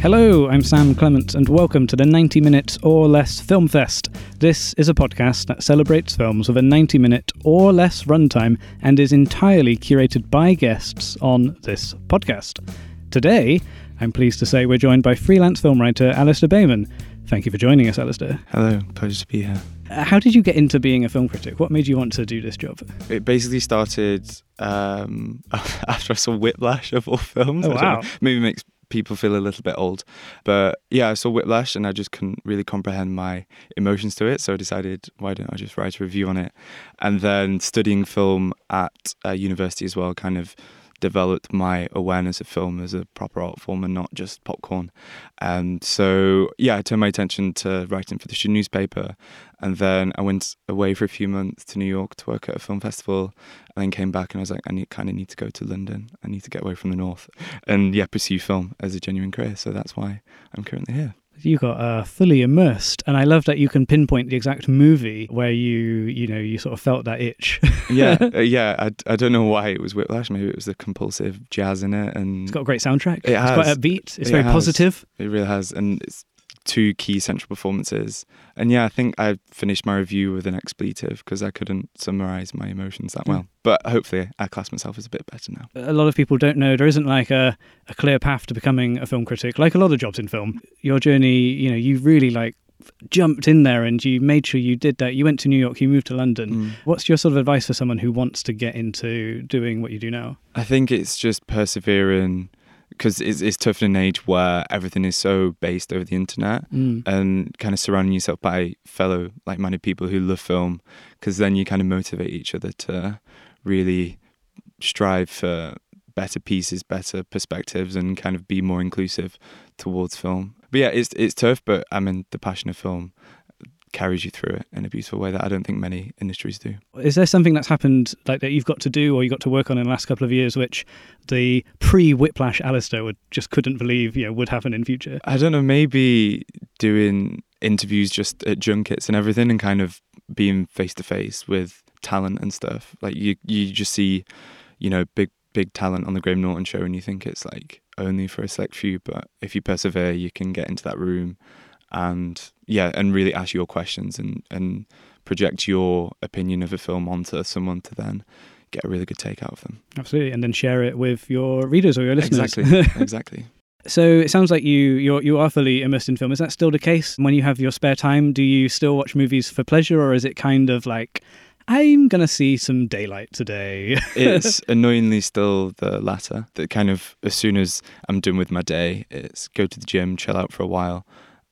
Hello, I'm Sam Clement, and welcome to the 90 Minutes or Less Film Fest. This is a podcast that celebrates films with a 90 minute or less runtime and is entirely curated by guests on this podcast. Today, I'm pleased to say we're joined by freelance film writer Alasdair Bayman. Thank you for joining us, Alistair. Hello, pleasure to be here. Uh, How did you get into being a film critic? What made you want to do this job? It basically started um, after I saw Whiplash of all films. Oh, I don't know, wow. Maybe makes people feel a little bit old. But yeah, I saw Whiplash and I just couldn't really comprehend my emotions to it. So I decided, why don't I just write a review on it? And then studying film at uh, university as well kind of developed my awareness of film as a proper art form and not just popcorn. And so, yeah, I turned my attention to writing for the student newspaper. And then I went away for a few months to New York to work at a film festival and then came back and I was like, I need, kind of need to go to London. I need to get away from the north and, yeah, pursue film as a genuine career. So that's why I'm currently here. You got uh, fully immersed, and I love that you can pinpoint the exact movie where you, you know, you sort of felt that itch. yeah, uh, yeah. I, I don't know why it was Whiplash. Maybe it was the compulsive jazz in it, and It's got a great soundtrack. It It's quite has. upbeat. It's It very has. positive. it really has. And it's two key central performances. And yeah, I think I finished my review with an expletive because I couldn't summarize my emotions that well. But hopefully, I class myself as a bit better now. A lot of people don't know there isn't like a, a clear path to becoming a film critic, like a lot of jobs in film. Your journey, you know, you really like jumped in there and you made sure you did that. You went to New York, you moved to London. Mm. What's your sort of advice for someone who wants to get into doing what you do now? I think it's just persevering because it's, it's tough in an age where everything is so based over the internet. Mm. and kind of surrounding yourself by fellow like-minded people who love film because then you kind of motivate each other to really strive for better pieces better perspectives and kind of be more inclusive towards film but yeah it's it's tough but i mean the passion of film carries you through it in a beautiful way that i don't think many industries do Is there something that's happened like that you've got to do or you got to work on in the last couple of years which the pre-Whiplash Alasdair would just couldn't believe you know would happen in future? I don't know, maybe doing interviews just at junkets and everything and kind of being face to face with talent and stuff. Like you you just see, you know, big big talent on the Graham Norton show and you think it's like only for a select few, but if you persevere you can get into that room and yeah, and really ask your questions and, and project your opinion of a film onto someone to then get a really good take out of them. Absolutely, and then share it with your readers or your listeners. Exactly. exactly. So it sounds like you you're, you are fully immersed in film. Is that still the case? When you have your spare time, do you still watch movies for pleasure, or is it kind of like I'm gonna see some daylight today? it's annoyingly still the latter. That kind of as soon as I'm done with my day, it's go to the gym, chill out for a while,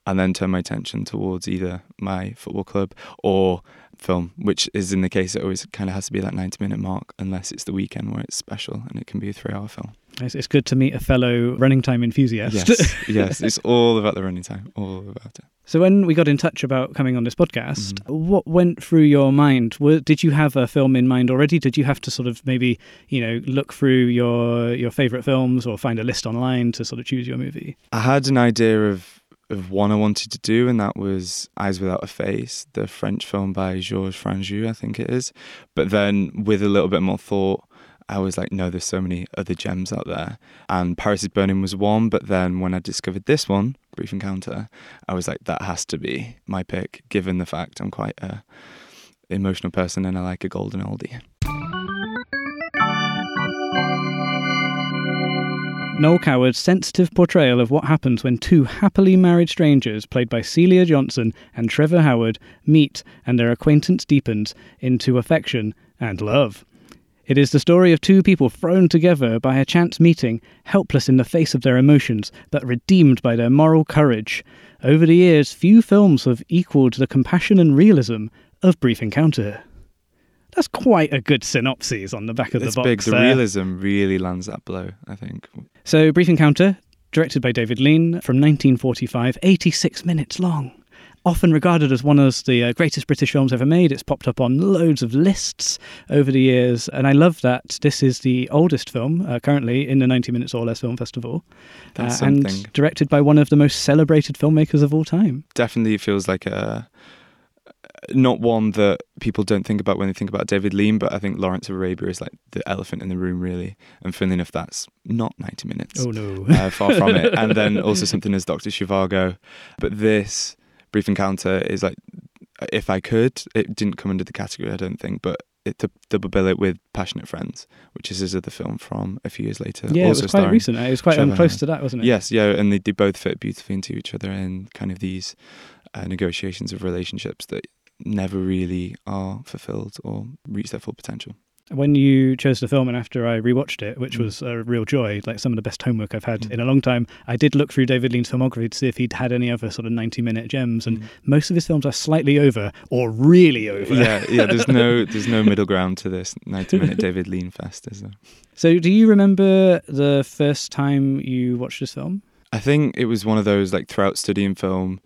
and then turn my attention towards either my football club or film, which is in the case it always kind of has to be that 90 minute mark, unless it's the weekend where it's special and it can be a three hour film. it's, it's good to meet a fellow running time enthusiast. Yes, yes, it's all about the running time, all about it. So when we got in touch about coming on this podcast, Mm-hmm. what went through your mind? Did you have a film in mind already? Did you have to sort of maybe you know look through your your favorite films or find a list online to sort of choose your movie? I had an idea of of one I wanted to do, and that was Eyes Without a Face, the French film by Georges Franju, I think it is. But then, with a little bit more thought, I was like, no, there's so many other gems out there. And Paris is Burning was one, but then when I discovered this one, Brief Encounter, I was like, that has to be my pick, given the fact I'm quite a emotional person and I like a golden oldie. Noel Coward's sensitive portrayal of what happens when two happily married strangers, played by Celia Johnson and Trevor Howard, meet and their acquaintance deepens into affection and love. It is the story of two people thrown together by a chance meeting, helpless in the face of their emotions, but redeemed by their moral courage. Over the years, few films have equalled the compassion and realism of Brief Encounter. That's quite a good synopsis on the back of It's the box. big. The there. realism really lands that blow, I think. So, Brief Encounter, directed by David Lean from 1945, 86 minutes long. often regarded as one of the uh, greatest British films ever made. It's popped up on loads of lists over the years, and I love that this is the oldest film uh, currently in the 90 Minutes or Less Film Festival, That's uh, and directed by one of the most celebrated filmmakers of all time. Definitely feels like a not one that people don't think about when they think about David Lean, but I think Lawrence of Arabia is like the elephant in the room, really. And funnily enough, that's not 90 minutes. Oh no! uh, far from it. And then also something as Dr. Zhivago. But this Brief Encounter is like, if I could, it didn't come under the category, I don't think, but it to double bill it with Passionate Friends, which is his other film from a few years later. yeah, it was quite recent. It was quite um, close to that, wasn't it? Yes, yeah, and they, they both fit beautifully into each other in kind of these uh, negotiations of relationships that never really are fulfilled or reach their full potential. when you chose the film and after I rewatched it, which Mm. was a real joy, like some of the best homework I've had Mm. in a long time, I did look through David Lean's filmography to see if he'd had any other sort of 90 minute gems. And Mm. most of his films are slightly over or really over. yeah, yeah. There's no there's no middle ground to this 90 minute David Lean fest, is there? So, do you remember the first time you watched this film? I think it was one of those like throughout studying film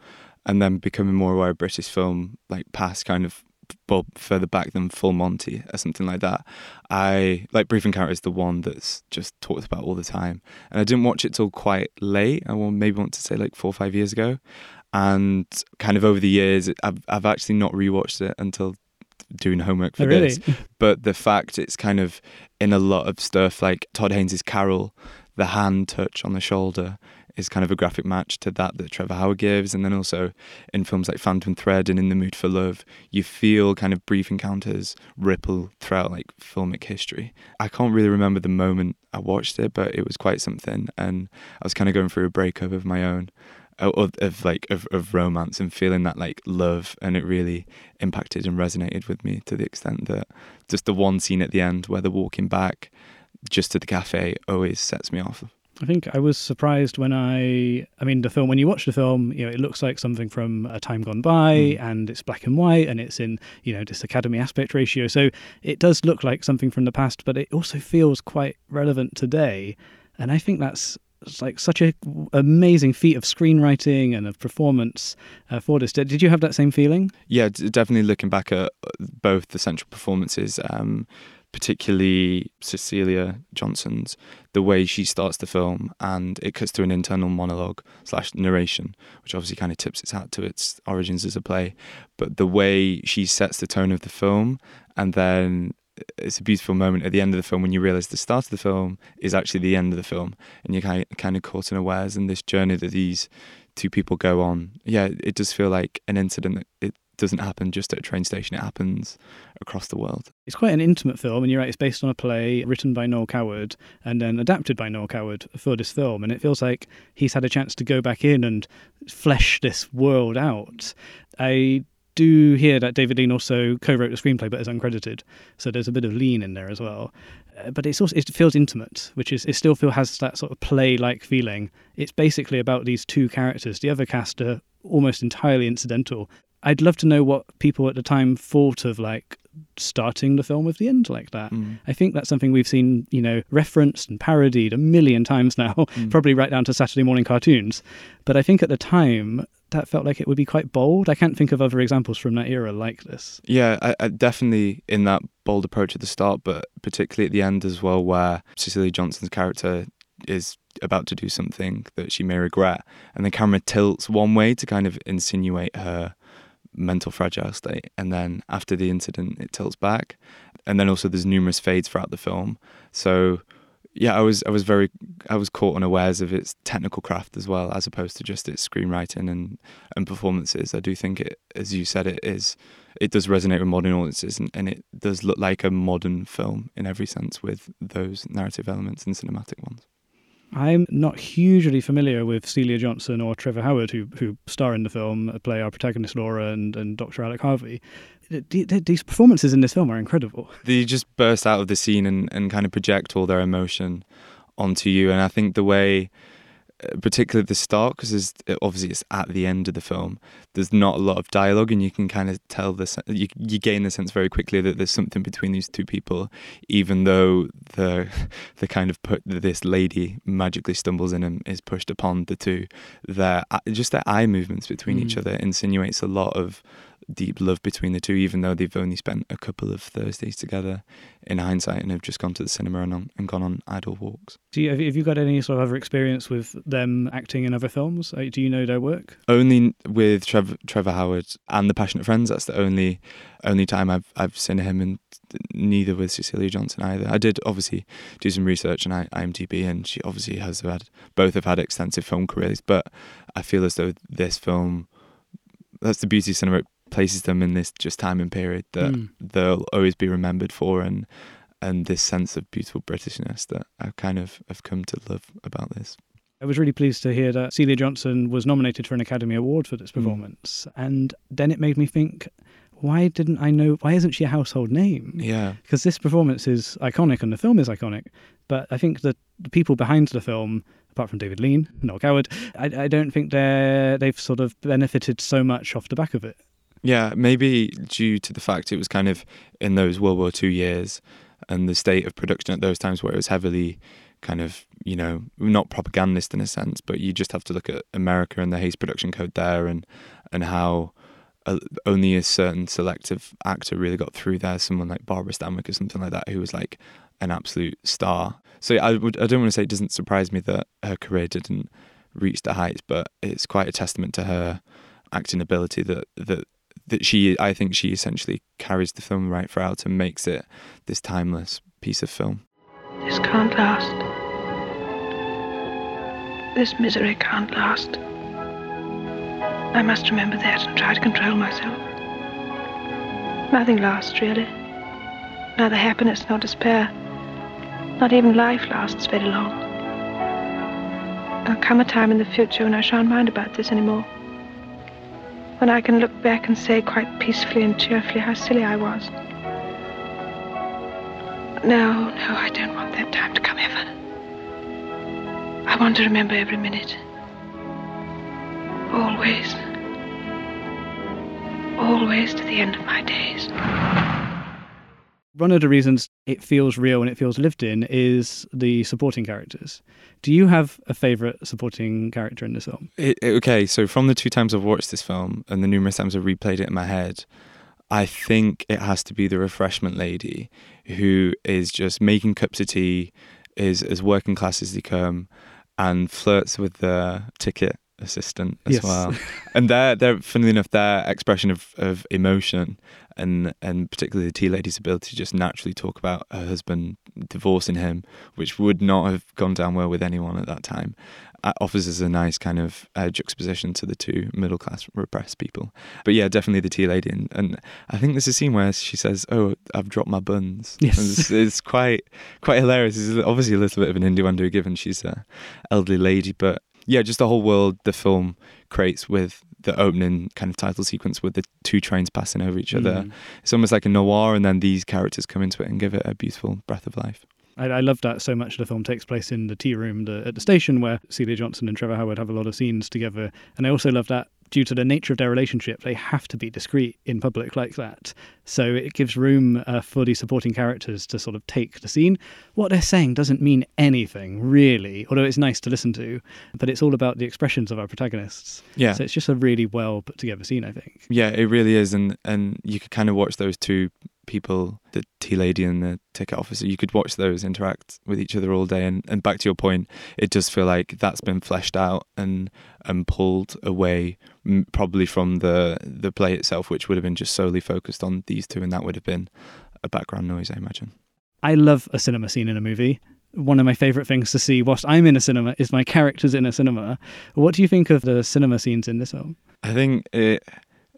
and then becoming more aware of British film, like past kind of well further back than Full Monty or something like that. I like Brief Encounter is the one that's just talked about all the time, and I didn't watch it till quite late. I will maybe want to say like four or five years ago, and kind of over the years, I've I've actually not rewatched it until doing homework for Oh, really? this but the fact it's kind of in a lot of stuff like Todd Haynes' Carol, the hand touch on the shoulder is kind of a graphic match to that that Trevor Howard gives, and then also in films like Phantom Thread and In the Mood for Love, you feel kind of brief encounters ripple throughout like filmic history. I can't really remember the moment I watched it, but it was quite something, and I was kind of going through a breakup of my own. Of, of- like of, of romance and feeling that like love and it really impacted and resonated with me to the extent that just the one scene at the end where they're walking back just to the cafe always sets me off. I think I was surprised when I, I mean, the film, when you watch the film, you know, it looks like something from a time gone by Mm. and it's black and white and it's in, you know, this Academy aspect ratio. So it does look like something from the past, but it also feels quite relevant today. And I think that's like such a amazing feat of screenwriting and of performance uh, for this. Did, did you have that same feeling? Yeah, definitely looking back at uh, both the central performances, um, particularly Cecilia Johnson's, the way she starts the film and it cuts to an internal monologue slash narration, which obviously kind of tips its hat to its origins as a play. But the way she sets the tone of the film and then it's a beautiful moment at the end of the film when you realize the start of the film is actually the end of the film and you're kind of, caught unawares in this journey that these two people go on. Yeah, it does feel like an incident it doesn't happen just at a train station, it happens across the world. It's quite an intimate film, and you're right, it's based on a play written by Noel Coward and then adapted by Noel Coward for this film. And it feels like he's had a chance to go back in and flesh this world out. I do hear that David Lean also co-wrote the screenplay, but is uncredited, so there's a bit of Lean in there as well. Uh, but it's also it feels intimate, which is it still feel has that sort of play-like feeling. It's basically about these two characters. The other cast are almost entirely incidental. I'd love to know what people at the time thought of like starting the film with the end like that. Mm. I think that's something we've seen, you know, referenced and parodied a million times now, Mm. probably right down to Saturday morning cartoons. But I think at the time that felt like it would be quite bold. I can't think of other examples from that era like this. Yeah, I, I definitely in that bold approach at the start, but particularly at the end as well, where Cecilia Johnson's character is about to do something that she may regret, and the camera tilts one way to kind of insinuate her mental fragile state, and then after the incident, it tilts back, and then also there's numerous fades throughout the film. So yeah, I was I was very I was caught unawares of its technical craft as well, as opposed to just its screenwriting and and performances. I do think it, as you said, it is it does resonate with modern audiences, and, and it does look like a modern film in every sense with those narrative elements and cinematic ones. I'm not hugely familiar with Celia Johnson or Trevor Howard, who who star in the film, uh, play our protagonist Laura and, and Dr. Alec Harvey. Th- th- These performances in this film are incredible. They just burst out of the scene and, and kind of project all their emotion onto you, and I think the way particularly the start, because obviously it's at the end of the film. There's not a lot of dialogue, and you can kind of tell this. You you gain the sense very quickly that there's something between these two people, even though the the kind of put this lady magically stumbles in and is pushed upon the two. Their just their eye movements between mm. each other insinuates a lot of deep love between the two, even though they've only spent a couple of Thursdays together in hindsight and have just gone to the cinema and, on, and gone on idle walks. Do you, have you got any sort of other experience with them acting in other films? Uh, do you know their work? Only with Trevor, Trevor Howard and The Passionate Friends. That's the only only time I've I've seen him, and neither with Cecilia Johnson either. I did obviously do some research on IMDb, and she obviously has had both have had extensive film careers, but I feel as though this film that's the beauty of cinema places them in this just time and period that mm. they'll always be remembered for and and this sense of beautiful Britishness that I kind of have come to love about this. I was really pleased to hear that Celia Johnson was nominated for an Academy Award for this hmm. performance. Mm. And then it made me think, why didn't I know? Why isn't she a household name? Yeah. Because this performance is iconic and the film is iconic. But I think that the people behind the film, apart from David Lean, Noel Coward, I, I don't think they're, they've sort of benefited so much off the back of it. Yeah, maybe due to the fact it was kind of in those World War II years and the state of production at those times where it was heavily kind of, you know, not propagandist in a sense, but you just have to look at America and the Hays production code there and, and how a, only a certain selective actor really got through there. Someone like Barbara Stanwyck or something like that, who was like an absolute star. So I would, I don't want to say it doesn't surprise me that her career didn't reach the heights, but it's quite a testament to her acting ability that, that that she, I think she essentially carries the film right throughout and makes it this timeless piece of film. This can't last. This misery can't last. I must remember that and try to control myself. Nothing lasts, really. Neither happiness nor despair. Not even life lasts very long. There'll come a time in the future when I shan't mind about this anymore when I can look back and say quite peacefully and cheerfully how silly I was. No, no, I don't want that time to come ever. I want to remember every minute. Always. Always to the end of my days. One of the reasons it feels real and it feels lived in is the supporting characters. Do you have a favourite supporting character in this film? It, okay, so from the two times I've watched this film and the numerous times I've replayed it in my head, I think it has to be the refreshment lady who is just making cups of tea, is as working class as they come, and flirts with the ticket assistant as yes. well. and their their funnily enough, their expression of, of emotion and and particularly the tea lady's ability to just naturally talk about her husband divorcing him, which would not have gone down well with anyone at that time, uh, offers us a nice kind of uh, juxtaposition to the two middle class repressed people. But yeah, definitely the tea lady, and, and I think there's a scene where she says, "Oh, I've dropped my buns." Yes, it's, it's, quite quite hilarious. It's obviously a little bit of an innuendo given she's an elderly lady, but yeah, just the whole world the film creates with the opening kind of title sequence with the two trains passing over each other. Mm. It's almost like a noir, and then these characters come into it and give it a beautiful breath of life. I, I love that so much. The film takes place in the tea room the, at the station where Celia Johnson and Trevor Howard have a lot of scenes together. And I also love that due to the nature of their relationship, they have to be discreet in public like that. So it gives room uh, for these supporting characters to sort of take the scene. What they're saying doesn't mean anything, really, although it's nice to listen to, but it's all about the expressions of our protagonists. Yeah. So it's just a really well put together scene, I think. Yeah, it really is. And, and you could kind of watch those two people, the tea lady and the ticket officer, you could watch those interact with each other all day. And, and back to your point, it does feel like that's been fleshed out and and pulled away probably from the the play itself, which would have been just solely focused on these two, and that would have been a background noise, I imagine. I love a cinema scene in a movie. One of my favourite things to see whilst I'm in a cinema is my characters in a cinema. What do you think of the cinema scenes in this film? I think it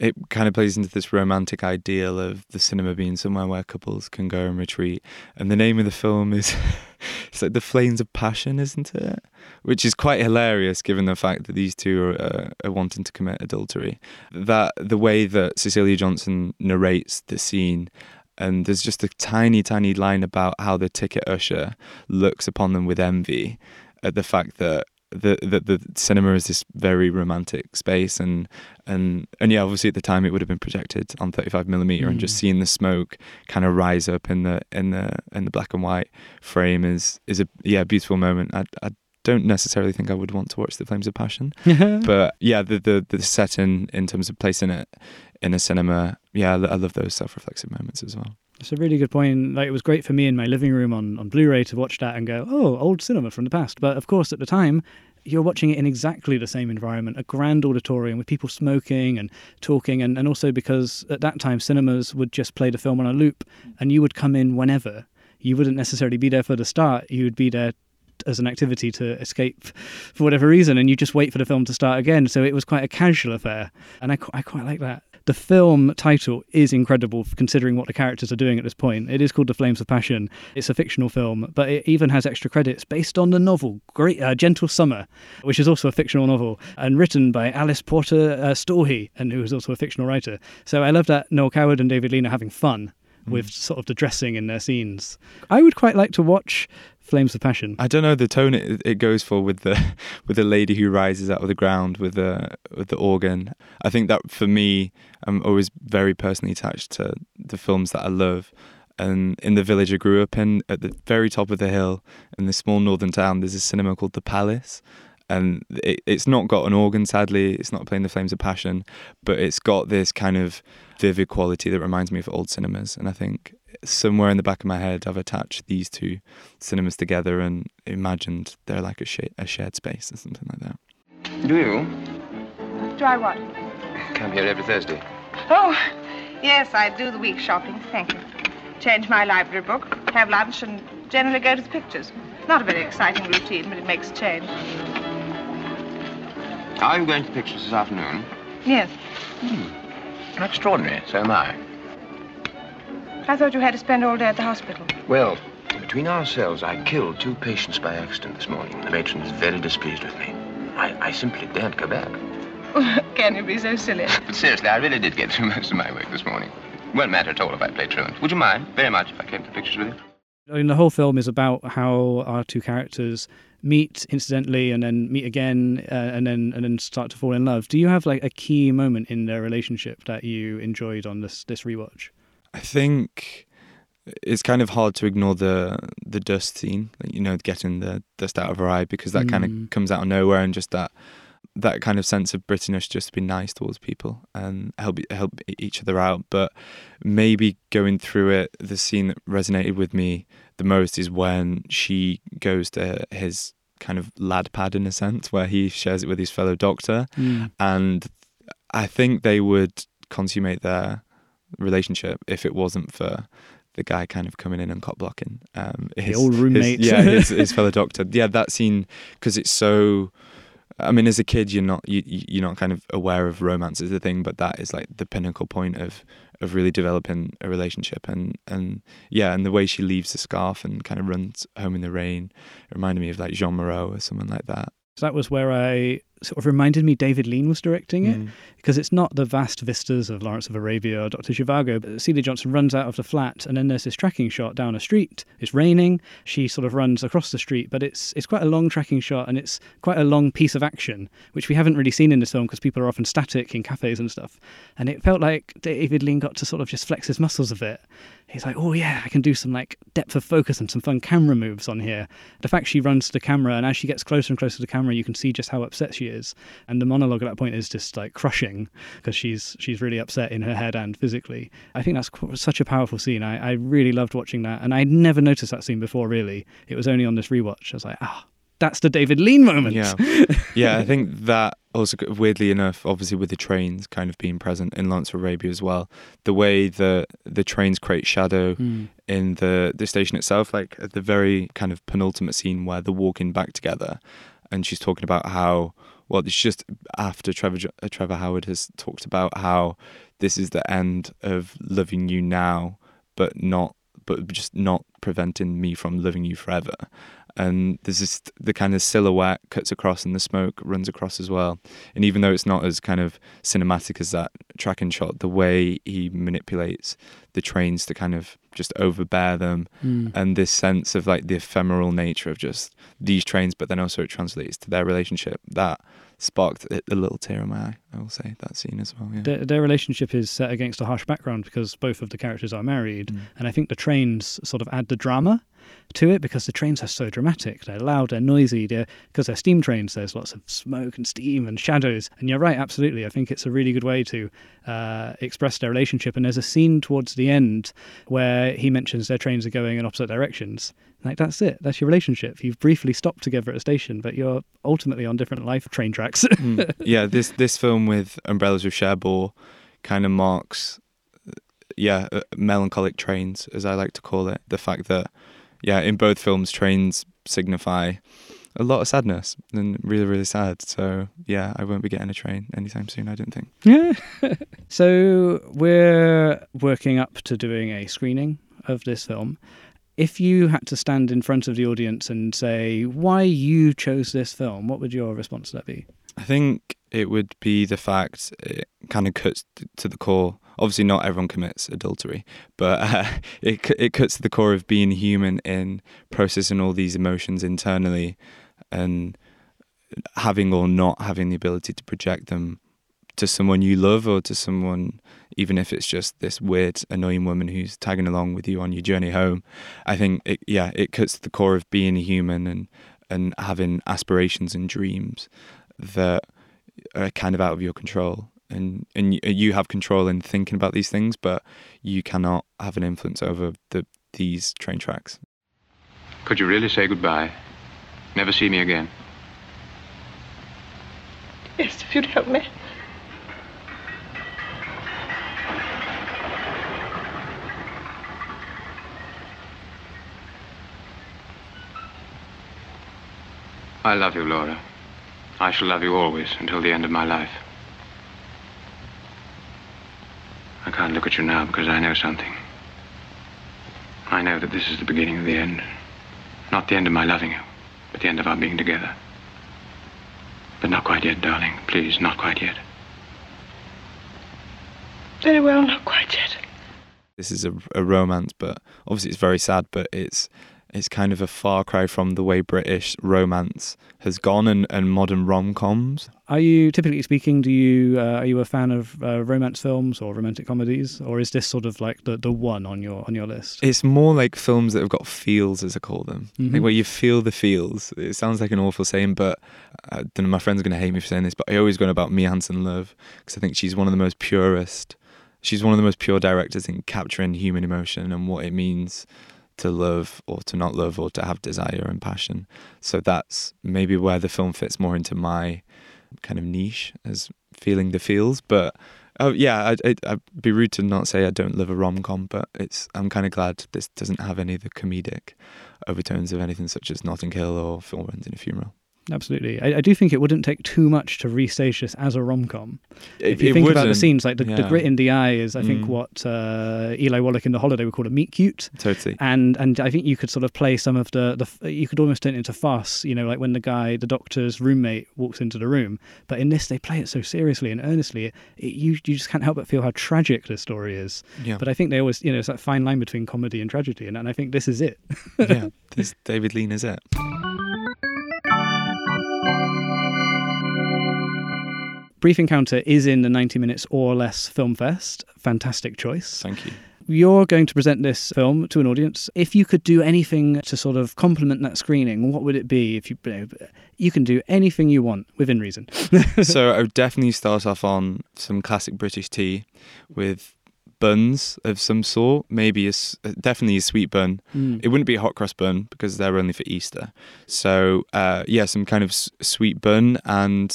it kind of plays into this romantic ideal of the cinema being somewhere where couples can go and retreat. And the name of the film is it's like the flames of passion, isn't it? Which is quite hilarious given the fact that these two are, uh, are wanting to commit adultery. That the way that Cecilia Johnson narrates the scene and there's just a tiny, tiny line about how the ticket usher looks upon them with envy at the fact that the, the the cinema is this very romantic space, and and and yeah, obviously at the time it would have been projected on 35 millimeter, and just Mm. seeing the smoke kind of rise up in the in the in the black and white frame is is a yeah beautiful moment. I I don't necessarily think I would want to watch the Flames of Passion, but yeah, the the the setting in terms of placing it in a cinema, yeah, I I love those self-reflexive moments as well. It's a really good point. Like it was great for me in my living room on, on Blu-ray to watch that and go, oh, old cinema from the past. But of course, at the time, you're watching it in exactly the same environment, a grand auditorium with people smoking and talking, and, and also because at that time cinemas would just play the film on a loop, and you would come in whenever. You wouldn't necessarily be there for the start. You would be there as an activity to escape for whatever reason, and you just wait for the film to start again. So it was quite a casual affair, and I, I quite like that. The film title is incredible considering what the characters are doing at this point. It is called The Flames of Passion. It's a fictional film, but it even has extra credits based on the novel Great uh, Gentle Summer, which is also a fictional novel and written by Alice Porter uh, Storey, and who is also a fictional writer. So I love that Noel Coward and David Lean having fun with mm. sort of the dressing in their scenes. I would quite like to watch Flames of Passion. I don't know the tone it, it goes for with the with the lady who rises out of the ground with the with the organ. I think that for me, I'm always very personally attached to the films that I love. And in the village I grew up in, at the very top of the hill, in this small northern town, there's a cinema called the Palace, and it, it's not got an organ. Sadly, it's not playing the Flames of Passion, but it's got this kind of vivid quality that reminds me of old cinemas. And I think somewhere in the back of my head, I've attached these two cinemas together and imagined they're like a, sh- a shared space or something like that. Do you Do I what? come here every Thursday? Oh, yes, I do the week shopping. Thank you. Change my library book, have lunch, and generally go to the pictures. Not a very exciting routine, but it makes a change. Are you going to the pictures this afternoon? Yes. Hmm. Extraordinary. So am I. I thought you had to spend all day at the hospital. Well, between ourselves, I killed two patients by accident this morning. The matron is very displeased with me. I, I simply daren't go back. Can you be so silly? But seriously, I really did get through most of my work this morning. Won't matter at all if I play truant. Would you mind very much if I came to the pictures with you? I mean, the whole film is about how our two characters meet incidentally and then meet again uh, and then and then start to fall in love. Do you have like a key moment in their relationship that you enjoyed on this this rewatch? I think it's kind of hard to ignore the the dust scene, you know, getting the dust out of her eye because that kind Mm. of comes out of nowhere and just that that kind of sense of Britishness just to be nice towards people and help help each other out. But maybe going through it, the scene that resonated with me the most is when she goes to his kind of lad pad in a sense, where he shares it with his fellow doctor, and I think they would consummate their relationship if it wasn't for the guy kind of coming in and cop blocking um, his old roommate. His, yeah, his, his fellow doctor. Yeah, that scene because it's so. I mean, as a kid, you're not you you- you're not kind of aware of romance as a thing, but that is like the pinnacle point of of really developing a relationship. And and yeah, and the way she leaves the scarf and kind of runs home in the rain, reminded me of like Jeanne Moreau or someone like that. So that was where I sort of reminded me David Lean was directing it Mm. because it's not the vast vistas of Lawrence of Arabia or Dr. Zhivago, but Celia Johnson runs out of the flat and then there's this tracking shot down a street. It's raining. She sort of runs across the street, but it's it's quite a long tracking shot and it's quite a long piece of action, which we haven't really seen in this film because people are often static in cafes and stuff. And it felt like David Lean got to sort of just flex his muscles a bit. He's like, oh yeah, I can do some like depth of focus and some fun camera moves on here. The fact she runs to the camera and as she gets closer and closer to the camera, you can see just how upset she is. And the monologue at that point is just like crushing because she's she's really upset in her head and physically. I think that's such a powerful scene. I, I really loved watching that, and I'd never noticed that scene before. Really, it was only on this rewatch. I was like, ah, that's the David Lean moment. Yeah, yeah. I think that also weirdly enough, obviously with the trains kind of being present in Lawrence of Arabia as well, the way the the trains create shadow Mm. in the the station itself, like at the very kind of penultimate scene where they're walking back together, and she's talking about how well it's just after Trevor uh, Trevor Howard has talked about how this is the end of loving you now, but not but just not preventing me from loving you forever. And there's this the kind of silhouette cuts across and the smoke runs across as well. And even though it's not as kind of cinematic as that tracking shot, the way he manipulates the trains to kind of just overbear them Mm. and this sense of like the ephemeral nature of just these trains but then also it translates to their relationship that sparked a, a little tear in my eye i will say that scene as well yeah Their, their relationship is set against a harsh background because both of the characters are married, Mm. and I think the trains sort of add the drama to it because the trains are so dramatic. They're loud, they're noisy, they're because they're steam trains. There's lots of smoke and steam and shadows. And you're right, absolutely. I think it's a really good way to uh, express their relationship. And there's a scene towards the end where he mentions their trains are going in opposite directions. Like that's it. That's your relationship. You've briefly stopped together at a station, but you're ultimately on different life train tracks. Mm. yeah this this film with umbrellas with Cherbourg kind of marks yeah uh, melancholic trains as i like to call it the fact that yeah in both films trains signify a lot of sadness and really really sad so yeah i won't be getting a train anytime soon i don't think Yeah. so we're working up to doing a screening of this film. If you had to stand in front of the audience and say why you chose this film, what would your response to that be? I think it would be the fact it kind of cuts to the core. Obviously, not everyone commits adultery, but uh, it it cuts to the core of being human in processing all these emotions internally, and having or not having the ability to project them to someone you love or to someone, even if it's just this weird, annoying woman who's tagging along with you on your journey home. I think it, yeah, it cuts to the core of being human and and having aspirations and dreams that are kind of out of your control and and you have control in thinking about these things but you cannot have an influence over the these train tracks Could you really say goodbye? Never see me again? Yes, if you'd help me. I love you, Laura. I shall love you always until the end of my life. I can't look at you now because I know something. I know that this is the beginning of the end. Not the end of my loving you, but the end of our being together. But not quite yet, darling. Please, not quite yet. Very well, not quite yet. this is a, a romance but obviously it's very sad but it's it's kind of a far cry from the way british romance has gone and, and modern rom-coms Are you typically speaking? Do you uh, are you a fan of uh, romance films or romantic comedies, or is this sort of like the, the one on your on your list? it's more like films that have got feels as i call them Mhm. like where you feel the feels it sounds like an awful saying but i don't know my friends are going to hate me for saying this but i always go on about mia hansen love because i think she's one of the most purest she's one of the most pure directors in capturing human emotion and what it means to love or to not love or to have desire and passion so that's maybe where the film fits more into my kind of niche as feeling the feels but Oh yeah, I'd, I'd, I'd be rude to not say I don't love a rom com, but it's I'm kind of glad this doesn't have any of the comedic overtones of anything such as Notting Hill or Four Weddings and a Funeral. Absolutely, I, I do think it wouldn't take too much to restage this as a rom com. If you it think about the scenes, like the, the grit in the eye is, I think, Mm. what uh, Eli Wallach in The Holiday would call a meet cute. totally. and and I think you could sort of play some of the the you could almost turn it into farce, you know, like when the guy, the doctor's roommate, walks into the room. But in this, they play it so seriously and earnestly, it, you you just can't help but feel how tragic the story is. Yeah, But I think they always, you know, it's that fine line between comedy and tragedy, and, and I think this is it. yeah. This David Lean is it. Brief Encounter is in the 90 minutes or less film fest. Fantastic choice. Thank you. You're going to present this film to an audience. If you could do anything to sort of complement that screening, what would it be? If you you can do anything you want within reason. so I would definitely start off on some classic British tea with buns of some sort. Maybe a s definitely a sweet bun. Mm. It wouldn't be a hot cross bun because they're only for Easter. So uh, yeah, some kind of s- sweet bun, and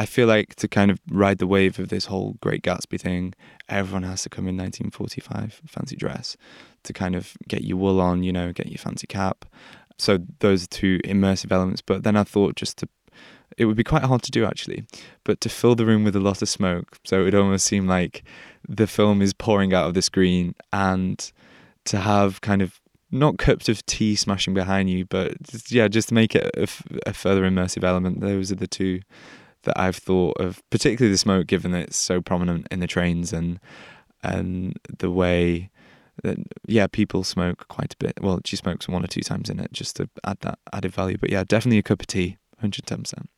I feel like to kind of ride the wave of this whole Great Gatsby thing, everyone has to come in 1945 fancy dress to kind of get your wool on, you know, get your fancy cap. So those are two immersive elements. But then I thought just to it would be quite hard to do actually, but to fill the room with a lot of smoke, so it would almost seem like the film is pouring out of the screen, and to have kind of not cups of tea smashing behind you, but just, yeah, just to make it a, f- a further immersive element. Those are the two that I've thought of, particularly the smoke, given that it's so prominent in the trains and and the way that, yeah, people smoke quite a bit. Well, she smokes one or two times in it just to add that added value. But yeah, definitely a cup of tea, hundred ten percent.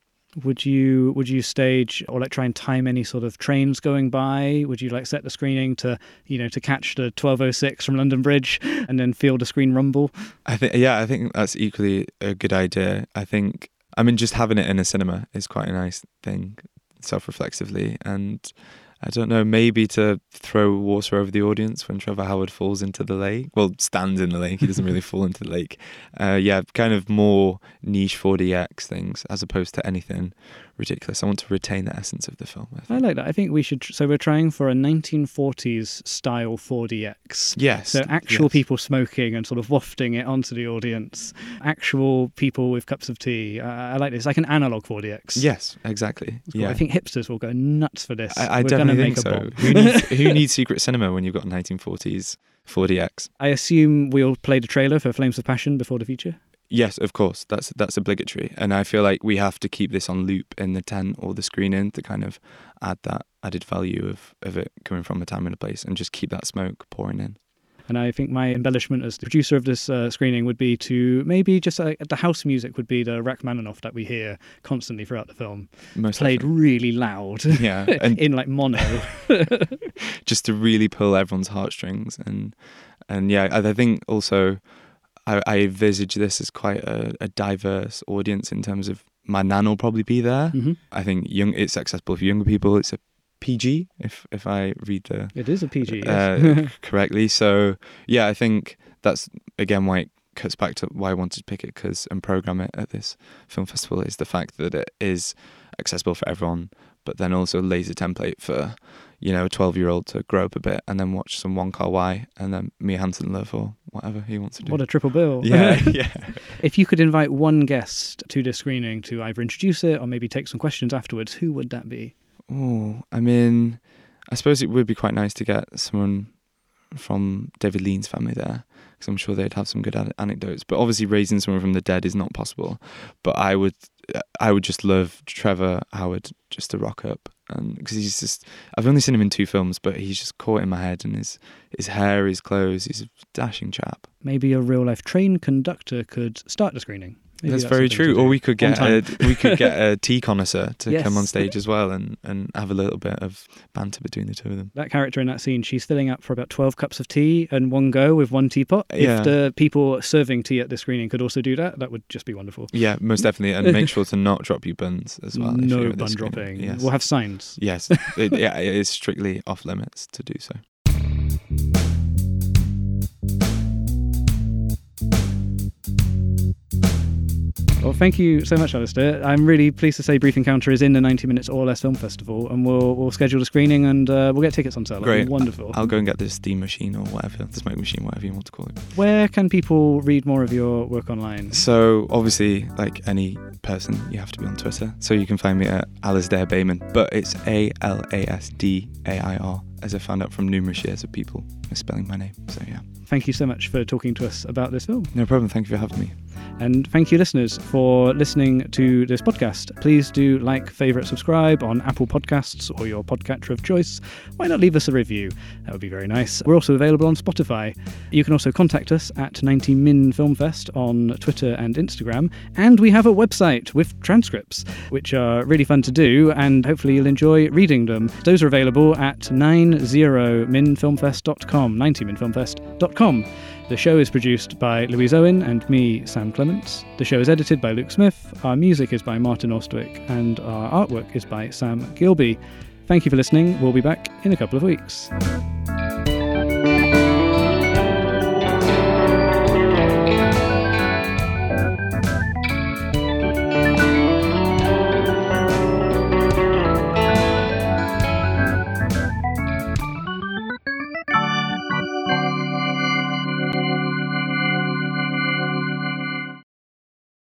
Would you would you stage or like try and time any sort of trains going by? Would you like set the screening to you know to catch the twelve oh six from London Bridge and then feel the screen rumble? I think yeah, I think that's equally a good idea. I think I mean just having it in a cinema is quite a nice thing, self reflexively and I don't know, maybe to throw water over the audience when Trevor Howard falls into the lake. Well, stands in the lake. He doesn't really fall into the lake. Uh, yeah, kind of more niche 4DX things as opposed to anything ridiculous. I want to retain the essence of the film. I, I like that. I think we should. So we're trying for a 1940s style 4DX. Yes. So actual yes. people smoking and sort of wafting it onto the audience. Actual people with cups of tea. Uh, I like this. Like an analog 4DX. Yes, exactly. Cool. Yeah. I think hipsters will go nuts for this. I, I we're definitely make think a so. who, needs, who needs secret cinema when you've got 1940s 4DX? I assume we'll play a trailer for Flames of Passion before the feature. Yes, of course. That's that's obligatory, and I feel like we have to keep this on loop in the tent or the screen in to kind of add that added value of of it coming from a time and a place, and just keep that smoke pouring in. And I think my embellishment as the producer of this uh, screening would be to maybe just uh, the house music would be the Rachmaninoff that we hear constantly throughout the film, Most played definitely. really loud. Yeah, and in like mono. just to really pull everyone's heartstrings, and and yeah, I, I think also I, I envisage this as quite a, a diverse audience in terms of my nan will probably be there. Mhm. I think young it's accessible for younger people. It's a PG if if I read the It is a PG. Yes. uh, correctly. So yeah, I think that's again why it cuts back to why I wanted to pick it because and program it at this film festival is the fact that it is accessible for everyone, but then also lays a template for you know a twelve year old to grow up a bit and then watch some Wong Kar-wai and then Mia Hansen-Løve or whatever he wants to do. what a triple bill. yeah, yeah. if you could invite one guest to this screening to either introduce it or maybe take some questions afterwards, who would that be? Oh, I mean, I suppose it would be quite nice to get someone from David Lean's family there because I'm sure they'd have some good anecdotes. But obviously, raising someone from the dead is not possible. But I would, I would just love Trevor Howard just to rock up, and because he's just, I've only seen him in two films, but he's just caught in my head, and his his hair, his clothes, he's a dashing chap. Maybe a real life train conductor could start the screening. Maybe that's, very true. Or we could get a, we could get a tea connoisseur to come on stage as well, and and have a little bit of banter between the two of them. that character in that scene, she's filling up for about 12 cups of tea in one go with one teapot. Yeah. If the people serving tea at the screening could also do that, that would just be wonderful. Yeah, most definitely, and make sure to not drop your buns as well. no you're bun dropping. Yes, We'll have signs. yes, it, yeah, it is strictly off limits to do so. Well, thank you so much, Alasdair. I'm really pleased to say Brief Encounter is in the 90 Minutes or Less Film Festival, and we'll we'll schedule a screening and uh, we'll get tickets on sale. Great. wonderful. I'll go and get the steam machine or whatever, the smoke machine, whatever you want to call it. Where can people read more of your work online? So obviously, like any person, you have to be on Twitter. So you can find me at Alasdair Bayman, but it's A L A S D A I R, as I found out from numerous years of people misspelling my name. So yeah, Thank you so much for talking to us about this film. no problem. Thank you for having me. And thank you, listeners, for listening to this podcast. Please do like, favourite, subscribe on Apple Podcasts or your podcatcher of choice. Why not leave us a review? That would be very nice. We're also available on Spotify. You can also contact us at 90min Film Fest on Twitter and Instagram. And we have a website with transcripts, which are really fun to do, and hopefully you'll enjoy reading them. Those are available at 90minfilmfest.com, 90minfilmfest.com. The show is produced by Louise Owen and me, Sam Clements. The show is edited by Luke Smith. Our music is by Martin Ostwick, and our artwork is by Sam Gilby. Thank you for listening. We'll be back in a couple of weeks.